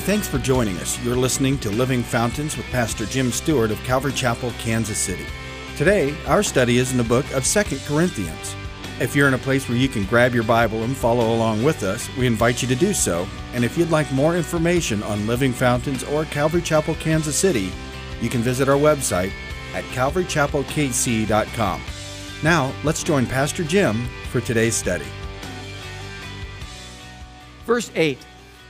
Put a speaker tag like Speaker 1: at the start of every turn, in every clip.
Speaker 1: Thanks for joining us. You're listening to Living Fountains with Pastor Jim Stewart of Calvary Chapel, Kansas City. Today, our study is in the book of Second Corinthians. If you're in a place where you can grab your Bible and follow along with us, we invite you to do so. And if you'd like more information on Living Fountains or Calvary Chapel, Kansas City, you can visit our website at calvarychapelkc.com. Now, let's join Pastor Jim for today's study.
Speaker 2: Verse 8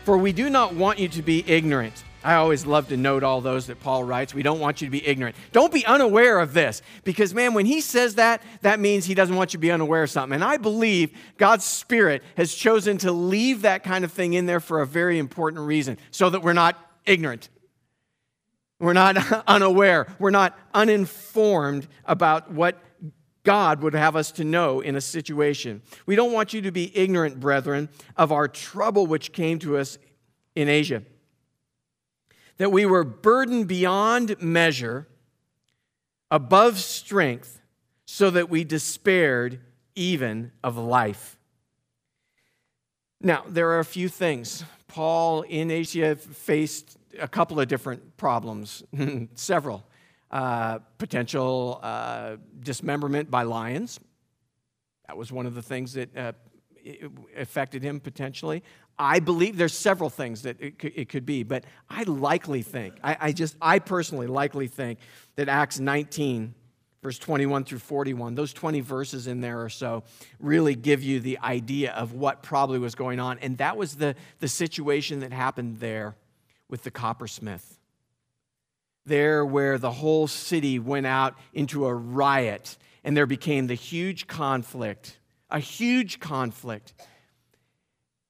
Speaker 2: For we do not want you to be ignorant. I always love to note all those that Paul writes. We don't want you to be ignorant. Don't be unaware of this. Because, man, when he says that, that means he doesn't want you to be unaware of something. And I believe God's Spirit has chosen to leave that kind of thing in there for a very important reason so that we're not ignorant. We're not unaware. We're not uninformed about what God would have us to know in a situation. We don't want you to be ignorant, brethren, of our trouble which came to us in Asia. That we were burdened beyond measure, above strength, so that we despaired even of life. Now, there are a few things. Paul in Asia faced a couple of different problems, several uh, potential uh, dismemberment by lions. That was one of the things that uh, affected him potentially. I believe there's several things that it could, it could be, but I likely think, I, I just, I personally likely think that Acts 19, verse 21 through 41, those 20 verses in there or so really give you the idea of what probably was going on. And that was the, the situation that happened there with the coppersmith there where the whole city went out into a riot and there became the huge conflict, a huge conflict,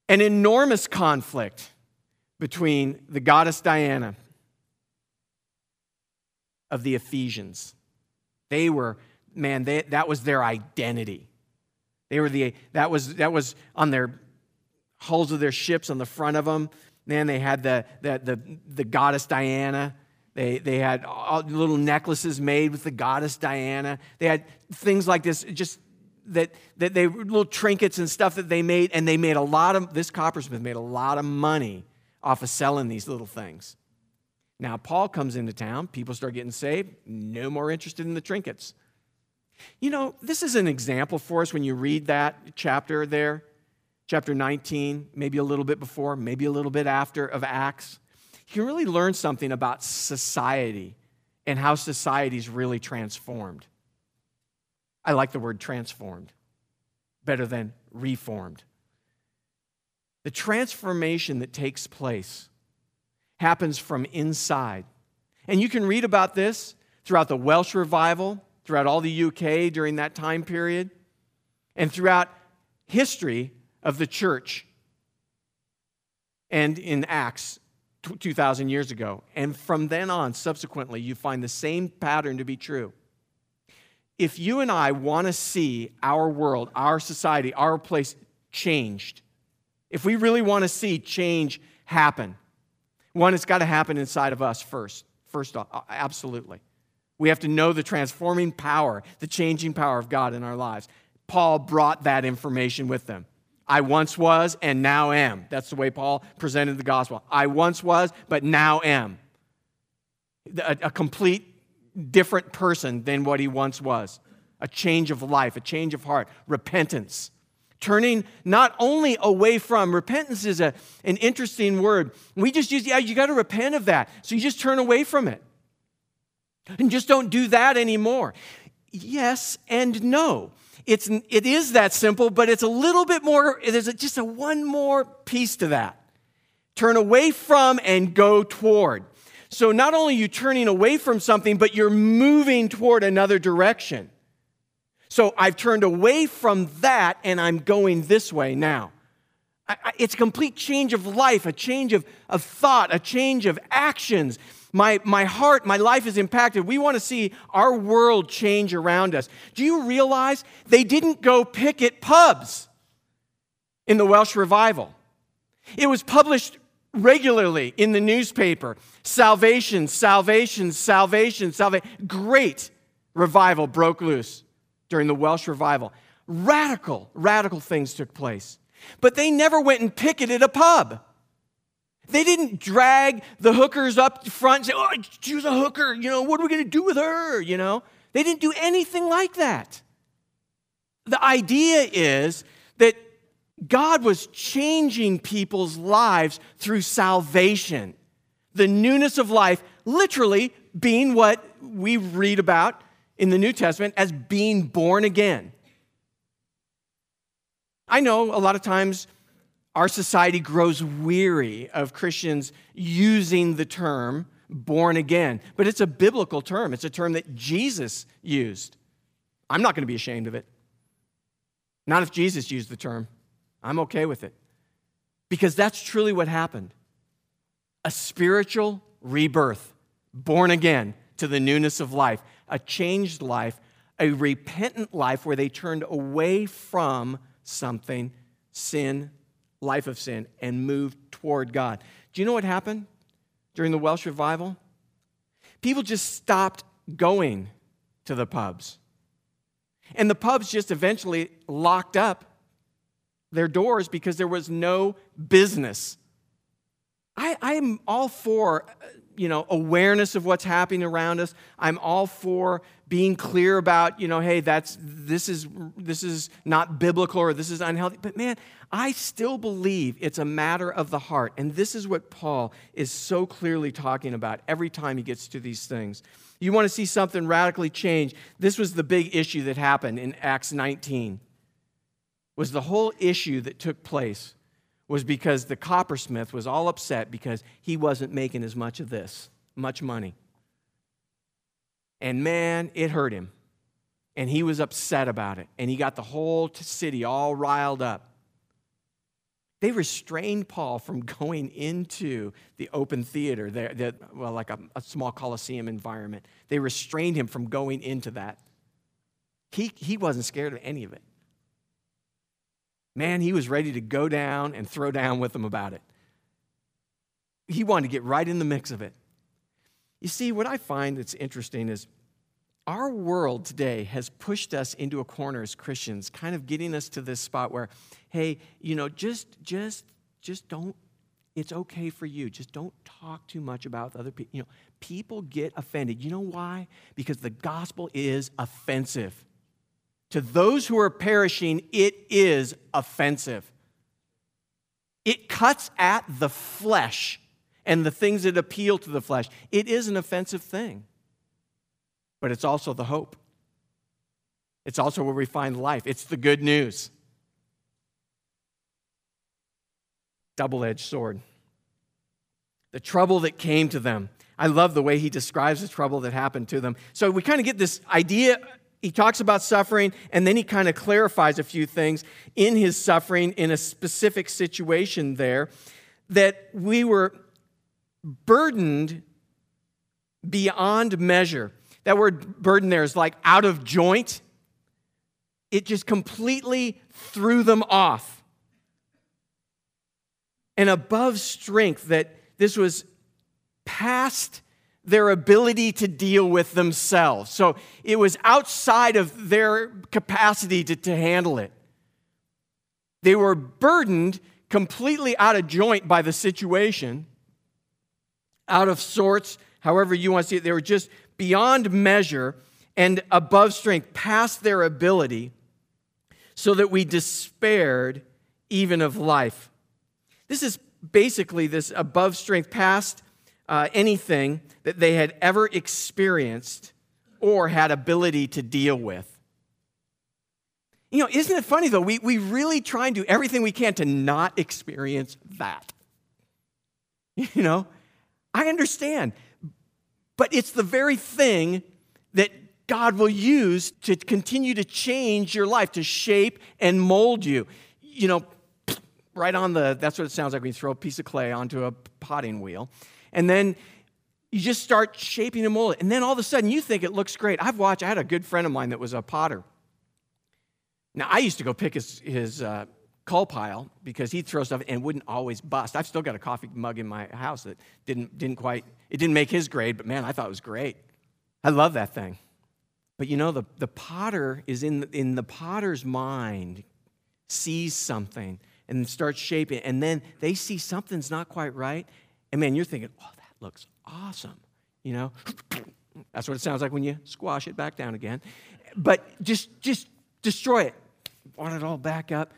Speaker 2: an enormous conflict between the goddess Diana of the Ephesians. They were, man, they, that was their identity. They were the, that was, that was on their hulls of their ships on the front of them. Man, they had the, the, the, the goddess Diana they, they had little necklaces made with the goddess Diana. They had things like this, just that, that they little trinkets and stuff that they made, and they made a lot of, this coppersmith made a lot of money off of selling these little things. Now, Paul comes into town, people start getting saved, no more interested in the trinkets. You know, this is an example for us when you read that chapter there, chapter 19, maybe a little bit before, maybe a little bit after of Acts you can really learn something about society and how society's really transformed. I like the word transformed better than reformed. The transformation that takes place happens from inside. And you can read about this throughout the Welsh revival, throughout all the UK during that time period, and throughout history of the church and in Acts 2,000 years ago. And from then on, subsequently, you find the same pattern to be true. If you and I want to see our world, our society, our place changed, if we really want to see change happen, one, it's got to happen inside of us first. First off, uh, absolutely. We have to know the transforming power, the changing power of God in our lives. Paul brought that information with them. I once was and now am. That's the way Paul presented the gospel. I once was, but now am. A, a, complete different person than what he once was. A change of life, a change of heart, repentance. Turning not only away from, repentance is a, an interesting word. We just use, yeah, you got to repent of that. So you just turn away from it. And just don't do that anymore. Yes and no it's, it is that simple, but it's a little bit more, there's just a one more piece to that. Turn away from and go toward. So not only are you turning away from something, but you're moving toward another direction. So I've turned away from that and I'm going this way now. I, I, it's a complete change of life, a change of, of thought, a change of actions. My, my heart, my life is impacted. We want to see our world change around us. Do you realize they didn't go picket pubs in the Welsh revival? It was published regularly in the newspaper salvation, salvation, salvation, salvation. Great revival broke loose during the Welsh revival. Radical, radical things took place. But they never went and picketed a pub. They didn't drag the hookers up front and say, oh, she's a hooker. You know, what are we going to do with her? You know, they didn't do anything like that. The idea is that God was changing people's lives through salvation. The newness of life, literally being what we read about in the New Testament as being born again. I know a lot of times our society grows weary of Christians using the term born again, but it's a biblical term. It's a term that Jesus used. I'm not going to be ashamed of it. Not if Jesus used the term. I'm okay with it. Because that's truly what happened a spiritual rebirth, born again to the newness of life, a changed life, a repentant life where they turned away from something, sin, life of sin, and moved toward God. Do you know what happened during the Welsh revival? People just stopped going to the pubs. And the pubs just eventually locked up their doors because there was no business. I, I'm all for you know awareness of what's happening around us. I'm all for being clear about you know hey that's this is this is not biblical or this is unhealthy. But man, I still believe it's a matter of the heart, and this is what Paul is so clearly talking about every time he gets to these things. You want to see something radically change. This was the big issue that happened in Acts 19 was the whole issue that took place was because the coppersmith was all upset because he wasn't making as much of this, much money. And man, it hurt him. And he was upset about it. And he got the whole city all riled up. They restrained Paul from going into the open theater, the, the, well, like a, a small Colosseum environment. They restrained him from going into that. He, he wasn't scared of any of it man, he was ready to go down and throw down with them about it. He wanted to get right in the mix of it. You see, what I find that's interesting is our world today has pushed us into a corner as Christians, kind of getting us to this spot where, hey, you know, just, just, just don't, it's okay for you. Just don't talk too much about other people. You know, people get offended. You know why? Because the gospel is offensive. To those who are perishing, it is offensive. It cuts at the flesh and the things that appeal to the flesh. It is an offensive thing, but it's also the hope. It's also where we find life. It's the good news. Double edged sword. The trouble that came to them. I love the way he describes the trouble that happened to them. So we kind of get this idea he talks about suffering and then he kind of clarifies a few things in his suffering in a specific situation there that we were burdened beyond measure. That word burden there is like out of joint. It just completely threw them off. And above strength, that this was past their ability to deal with themselves. So it was outside of their capacity to, to handle it. They were burdened completely out of joint by the situation, out of sorts, however you want to see it. They were just beyond measure and above strength, past their ability, so that we despaired even of life. This is basically this above strength, past uh, anything that they had ever experienced or had ability to deal with. You know, isn't it funny though? We, we really try and do everything we can to not experience that. You know, I understand, but it's the very thing that God will use to continue to change your life, to shape and mold you. You know, right on the, that's what it sounds like when you throw a piece of clay onto a potting wheel. And then you just start shaping and molding. And then all of a sudden you think it looks great. I've watched, I had a good friend of mine that was a potter. Now, I used to go pick his, his uh, coal pile because he'd throw stuff and wouldn't always bust. I've still got a coffee mug in my house that didn't, didn't quite, it didn't make his grade, but man, I thought it was great. I love that thing. But you know, the, the potter is in the, in the potter's mind, sees something and starts shaping, and then they see something's not quite right, And man, you're thinking, oh, that looks awesome. You know, that's what it sounds like when you squash it back down again. But just, just destroy it. Want it all back up.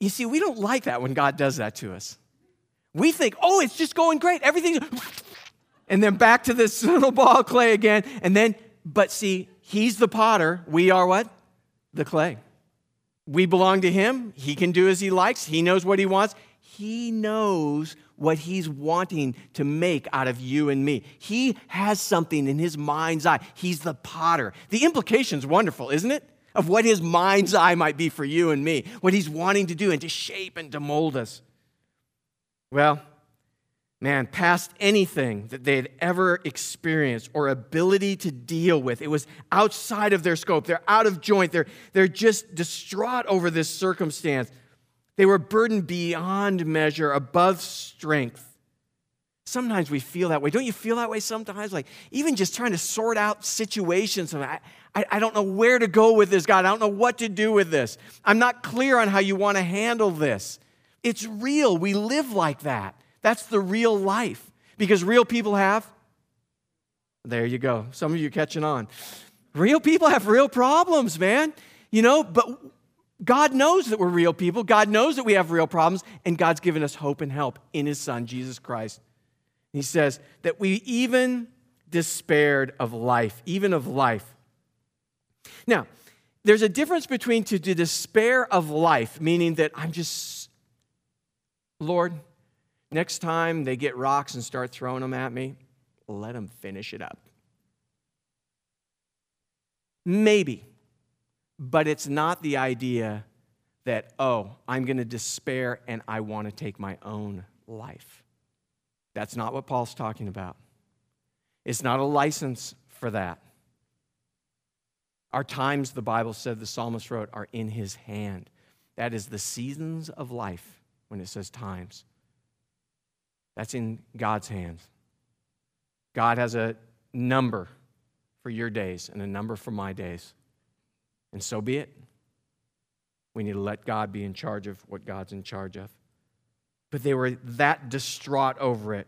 Speaker 2: You see, we don't like that when God does that to us. We think, oh, it's just going great. Everything's. And then back to this little ball of clay again. And then, but see, He's the potter. We are what? The clay. We belong to Him. He can do as He likes. He knows what He wants. He knows what He's wanting to make out of you and me. He has something in His mind's eye. He's the potter. The implication's wonderful, isn't it? Of what His mind's eye might be for you and me, what He's wanting to do and to shape and to mold us. Well, man, past anything that they had ever experienced or ability to deal with. It was outside of their scope. They're out of joint. They're, they're just distraught over this circumstance. They were burdened beyond measure, above strength. Sometimes we feel that way. Don't you feel that way sometimes? Like even just trying to sort out situations. I, I, I don't know where to go with this, God. I don't know what to do with this. I'm not clear on how you want to handle this. It's real. We live like that. That's the real life. Because real people have, there you go. Some of you catching on. Real people have real problems, man. You know, but God knows that we're real people. God knows that we have real problems, and God's given us hope and help in His Son, Jesus Christ. He says that we even despaired of life, even of life. Now, there's a difference between to, despair of life, meaning that I'm just, Lord, Next time they get rocks and start throwing them at me, let them finish it up. Maybe, but it's not the idea that, oh, I'm going to despair and I want to take my own life. That's not what Paul's talking about. It's not a license for that. Our times, the Bible said, the psalmist wrote, are in his hand. That is the seasons of life when it says times. That's in God's hands. God has a number for your days and a number for my days. And so be it. We need to let God be in charge of what God's in charge of. But they were that distraught over it.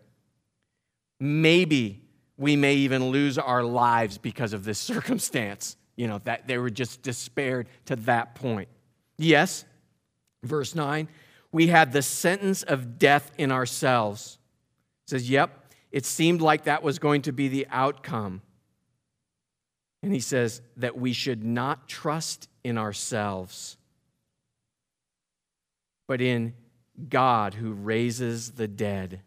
Speaker 2: Maybe we may even lose our lives because of this circumstance. You know, that they were just despaired to that point. Yes, verse 9, we had the sentence of death in ourselves says, Yep, it seemed like that was going to be the outcome. And he says that we should not trust in ourselves, but in God who raises the dead.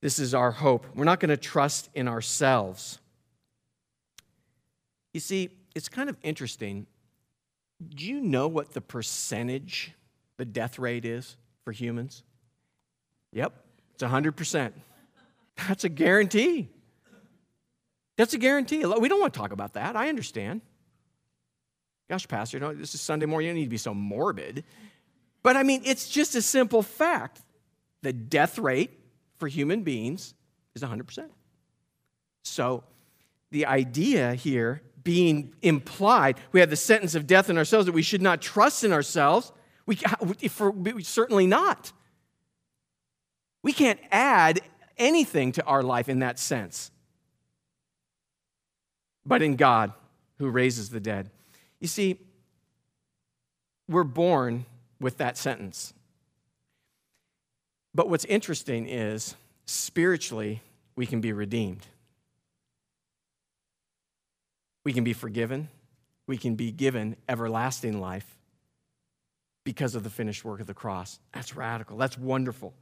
Speaker 2: This is our hope. We're not going to trust in ourselves. You see, it's kind of interesting. Do you know what the percentage, the death rate is for humans? Yep, it's 100%. That's a guarantee. That's a guarantee. We don't want to talk about that. I understand. Gosh, Pastor, this is Sunday morning. You don't need to be so morbid. But I mean, it's just a simple fact. The death rate for human beings is 100%. So the idea here being implied, we have the sentence of death in ourselves that we should not trust in ourselves. We, for, certainly not. We can't add anything to our life in that sense, but in God who raises the dead. You see, we're born with that sentence. But what's interesting is spiritually, we can be redeemed. We can be forgiven. We can be given everlasting life because of the finished work of the cross. That's radical. That's wonderful.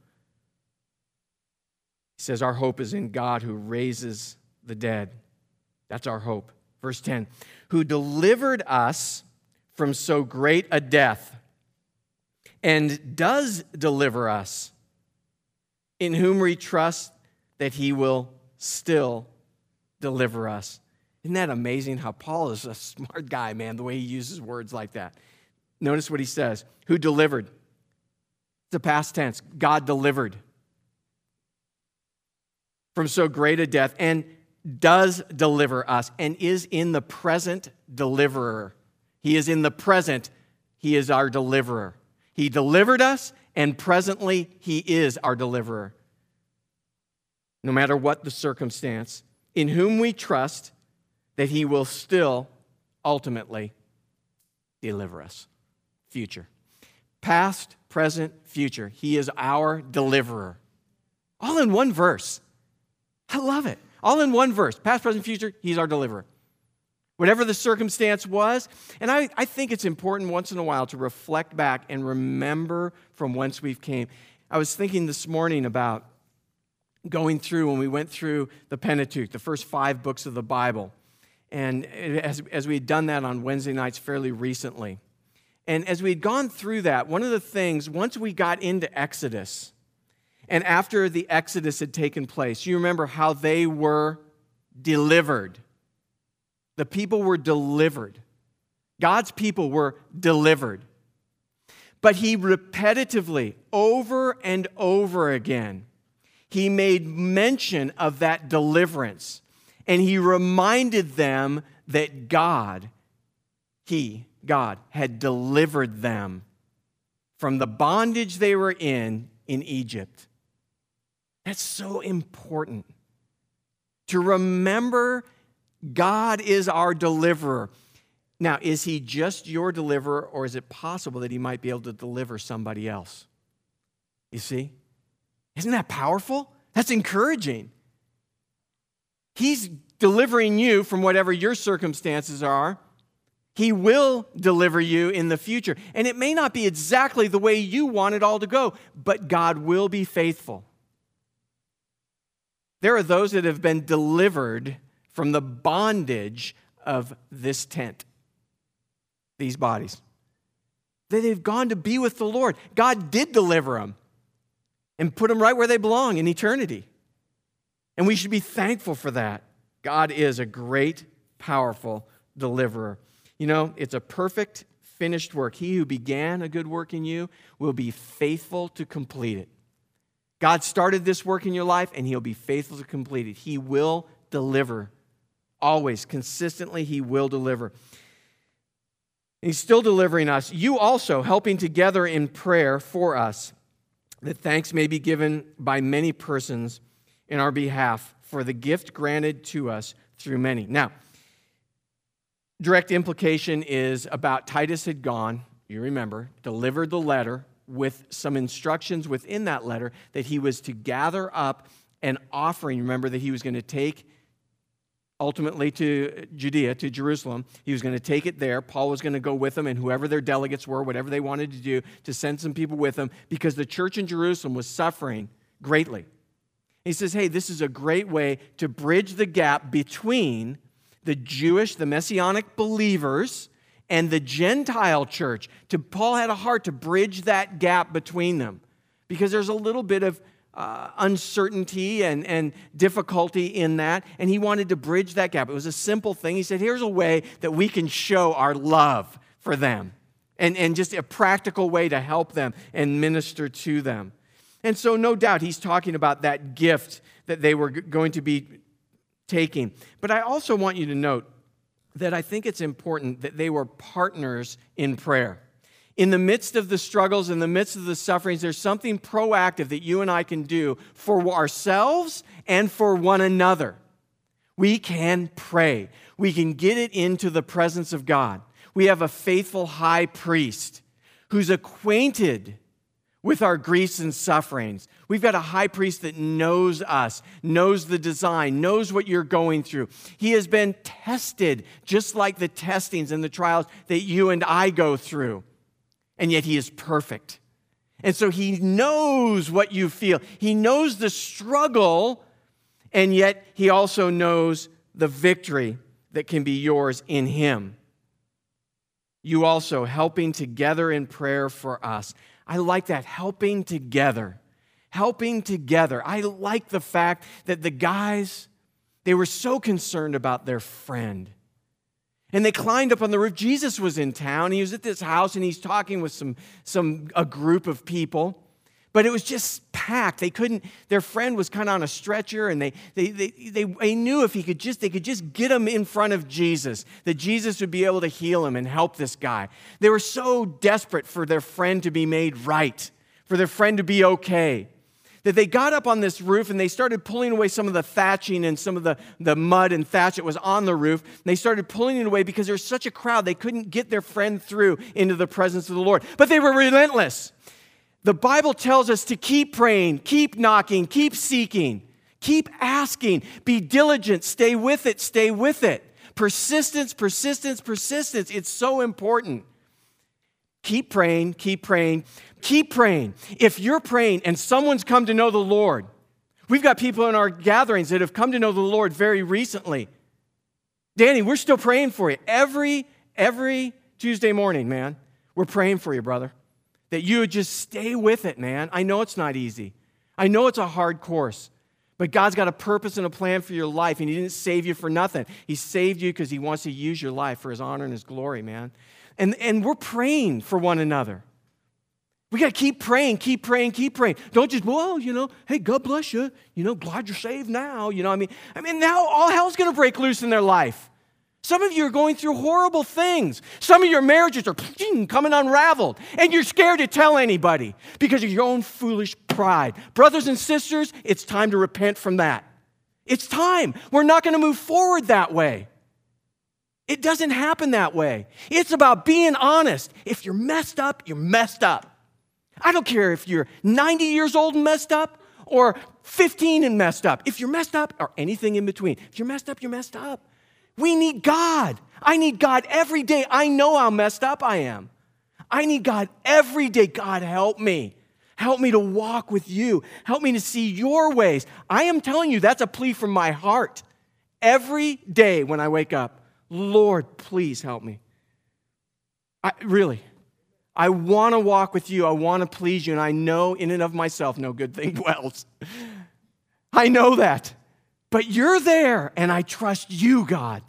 Speaker 2: He says, Our hope is in God who raises the dead. That's our hope. Verse 10 Who delivered us from so great a death and does deliver us, in whom we trust that he will still deliver us. Isn't that amazing how Paul is a smart guy, man, the way he uses words like that? Notice what he says Who delivered? The past tense. God delivered from so great a death and does deliver us and is in the present deliverer. He is in the present, He is our deliverer. He delivered us, and presently He is our deliverer. no matter what the circumstance, in whom we trust that he will still ultimately deliver us. Future. Past, present, future. He is our deliverer. All in one verse. I love it. All in one verse. Past, present, future, he's our deliverer. Whatever the circumstance was. And I, I think it's important once in a while to reflect back and remember from whence we've came. I was thinking this morning about going through when we went through the Pentateuch, the first five books of the Bible. And as, as we had done that on Wednesday nights fairly recently. And as we had gone through that, one of the things, once we got into Exodus, and after the Exodus had taken place, you remember how they were delivered. The people were delivered. God's people were delivered. But he repetitively, over and over again, he made mention of that deliverance. And he reminded them that God, he, God, had delivered them from the bondage they were in in Egypt. That's so important to remember God is our deliverer. Now, is he just your deliverer, or is it possible that he might be able to deliver somebody else? You see? Isn't that powerful? That's encouraging. He's delivering you from whatever your circumstances are. He will deliver you in the future. And it may not be exactly the way you want it all to go, but God will be faithful. There are those that have been delivered from the bondage of this tent, these bodies. They've gone to be with the Lord. God did deliver them and put them right where they belong in eternity. And we should be thankful for that. God is a great, powerful deliverer. You know, it's a perfect, finished work. He who began a good work in you will be faithful to complete it. God started this work in your life, and He'll be faithful to complete it. He will deliver Always, consistently, He will deliver. He's still delivering us. You also helping together in prayer for us, that thanks may be given by many persons in our behalf for the gift granted to us through many. Now, direct implication is about Titus had gone, you remember, delivered the letter with some instructions within that letter that he was to gather up an offering. Remember that he was going to take ultimately to Judea, to Jerusalem. He was going to take it there. Paul was going to go with them, and whoever their delegates were, whatever they wanted to do, to send some people with them because the church in Jerusalem was suffering greatly. He says, Hey, this is a great way to bridge the gap between the Jewish, the Messianic believers, and the Gentile church. To, Paul had a heart to bridge that gap between them because there's a little bit of uh, uncertainty and, and difficulty in that, and he wanted to bridge that gap. It was a simple thing. He said, Here's a way that we can show our love for them, and, and just a practical way to help them and minister to them. And so, no doubt, he's talking about that gift that they were going to be taking. But I also want you to note that I think it's important that they were partners in prayer in the midst of the struggles, in the midst of the sufferings, there's something proactive that you and I can do for ourselves and for one another. We can pray, we can get it into the presence of God. We have a faithful high priest who's acquainted with our griefs and sufferings. We've got a high priest that knows us, knows the design, knows what you're going through. He has been tested just like the testings and the trials that you and I go through and yet he is perfect. And so he knows what you feel. He knows the struggle, and yet he also knows the victory that can be yours in him. You also helping together in prayer for us. I like that, helping together. Helping together. I like the fact that the guys, they were so concerned about their friend. And they climbed up on the roof. Jesus was in town. He was at this house and he's talking with some, some a group of people. But it was just packed. They couldn't, their friend was kind of on a stretcher, and they, they, they, they, they knew if he could just, they could just get him in front of Jesus, that Jesus would be able to heal him and help this guy. They were so desperate for their friend to be made right, for their friend to be okay. that they got up on this roof and they started pulling away some of the thatching and some of the, the mud and thatch that was on the roof. And they started pulling it away because there was such a crowd, they couldn't get their friend through into the presence of the Lord. But they were relentless. The Bible tells us to keep praying, keep knocking, keep seeking, keep asking, be diligent, stay with it, stay with it. Persistence, persistence, persistence. It's so important. Keep praying, keep praying, keep praying. If you're praying and someone's come to know the Lord, we've got people in our gatherings that have come to know the Lord very recently. Danny, we're still praying for you. Every every Tuesday morning, man. We're praying for you, brother. That you would just stay with it, man. I know it's not easy. I know it's a hard course. But God's got a purpose and a plan for your life, and He didn't save you for nothing. He saved you because He wants to use your life for His honor and His glory, man. And, and we're praying for one another. We got to keep praying, keep praying, keep praying. Don't just, well, you know, hey, God bless you. You know, glad you're saved now. You know, I mean, I mean, now all hell's going to break loose in their life. Some of you are going through horrible things. Some of your marriages are coming unraveled, and you're scared to tell anybody because of your own foolish pride. Brothers and sisters, it's time to repent from that. It's time. We're not going to move forward that way. It doesn't happen that way. It's about being honest. If you're messed up, you're messed up. I don't care if you're 90 years old and messed up or 15 and messed up. If you're messed up or anything in between, if you're messed up, you're messed up. We need God. I need God every day. I know how messed up I am. I need God every day. God, help me. Help me to walk with you. Help me to see your ways. I am telling you, that's a plea from my heart. Every day when I wake up, Lord, please help me. I, really, I want to walk with you. I want to please you. And I know in and of myself no good thing dwells. I know that. But you're there, and I trust you, God.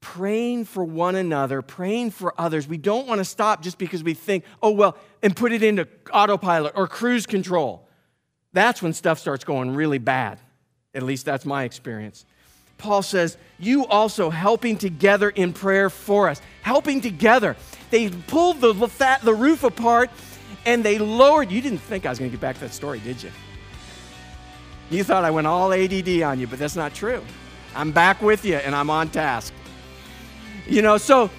Speaker 2: Praying for one another, praying for others. We don't want to stop just because we think, oh, well, and put it into autopilot or cruise control. That's when stuff starts going really bad. At least that's my experience. Paul says, You also helping together in prayer for us. Helping together. They pulled the, the roof apart and they lowered. You didn't think I was going to get back to that story, did you? You thought I went all ADD on you, but that's not true. I'm back with you and I'm on task. You know, so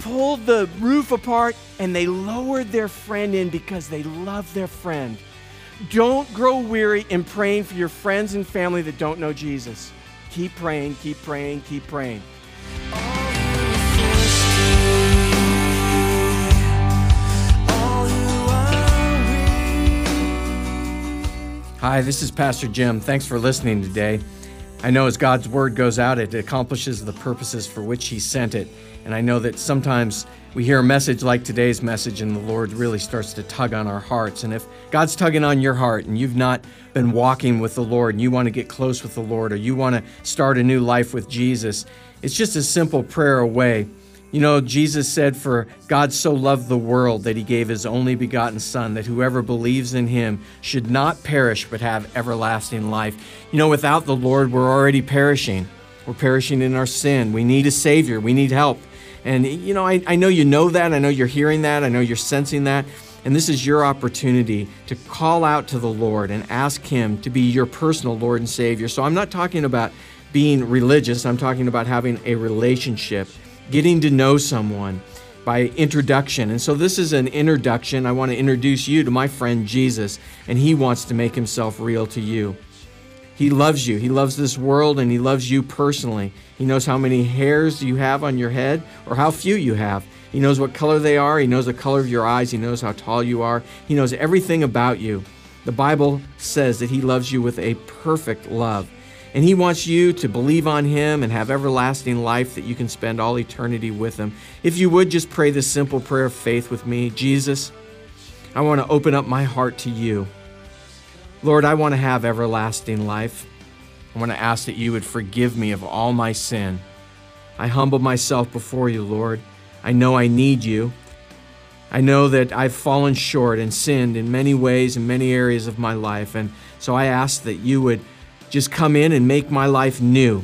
Speaker 2: pulled the roof apart and they lowered their friend in because they love their friend. Don't grow weary in praying for your friends and family that don't know Jesus. Keep praying, keep praying, keep praying. Hi, this is Pastor Jim. Thanks for listening today. I know as God's word goes out, it accomplishes the purposes for which He sent it. And I know that sometimes we hear a message like today's message, and the Lord really starts to tug on our hearts. And if God's tugging on your heart and you've not been walking with the Lord and you want to get close with the Lord or you want to start a new life with Jesus, it's just a simple prayer away you know, Jesus said, For God so loved the world that he gave his only begotten Son, that whoever believes in him should not perish but have everlasting life. You know, without the Lord, we're already perishing. We're perishing in our sin. We need a Savior, we need help. And, you know, I, I know you know that. I know you're hearing that. I know you're sensing that. And this is your opportunity to call out to the Lord and ask Him to be your personal Lord and Savior. So I'm not talking about being religious, I'm talking about having a relationship getting to know someone by introduction. And so this is an introduction. I want to introduce you to my friend Jesus, and he wants to make himself real to you. He loves you. He loves this world and he loves you personally. He knows how many hairs you have on your head or how few you have. He knows what color they are. He knows the color of your eyes. He knows how tall you are. He knows everything about you. The Bible says that he loves you with a perfect love. And He wants you to believe on Him and have everlasting life that you can spend all eternity with Him. If you would just pray this simple prayer of faith with me Jesus, I want to open up my heart to you. Lord, I want to have everlasting life. I want to ask that you would forgive me of all my sin. I humble myself before you, Lord. I know I need you. I know that I've fallen short and sinned in many ways in many areas of my life. And so I ask that you would just come in and make my life new.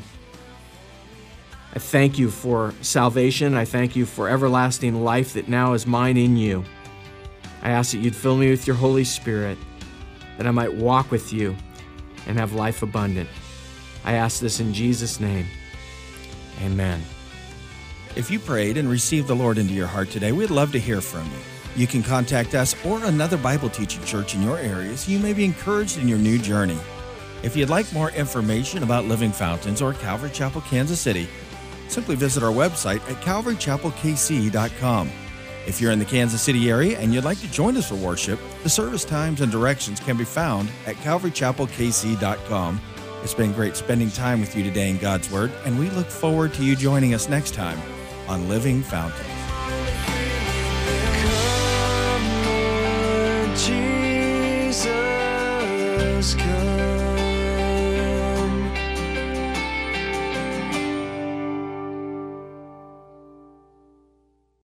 Speaker 2: I thank you for salvation. I thank you for everlasting life that now is mine in you. I ask that you'd fill me with your Holy Spirit, that I might walk with you and have life abundant. I ask this in Jesus' name. Amen.
Speaker 1: If you prayed and received the Lord into your heart today, we'd love to hear from you. You can contact us or another Bible teaching church in your area so you may be encouraged in your new journey. If you'd like more information about Living Fountains or Calvary Chapel, Kansas City, simply visit our website at calvarychapelkc.com. If you're in the Kansas City area and you'd like to join us for worship, the service times and directions can be found at calvarychapelkc.com. It's been great spending time with you today in God's Word, and we look forward to you joining us next time on Living Fountains.
Speaker 3: Come, Lord Jesus, come.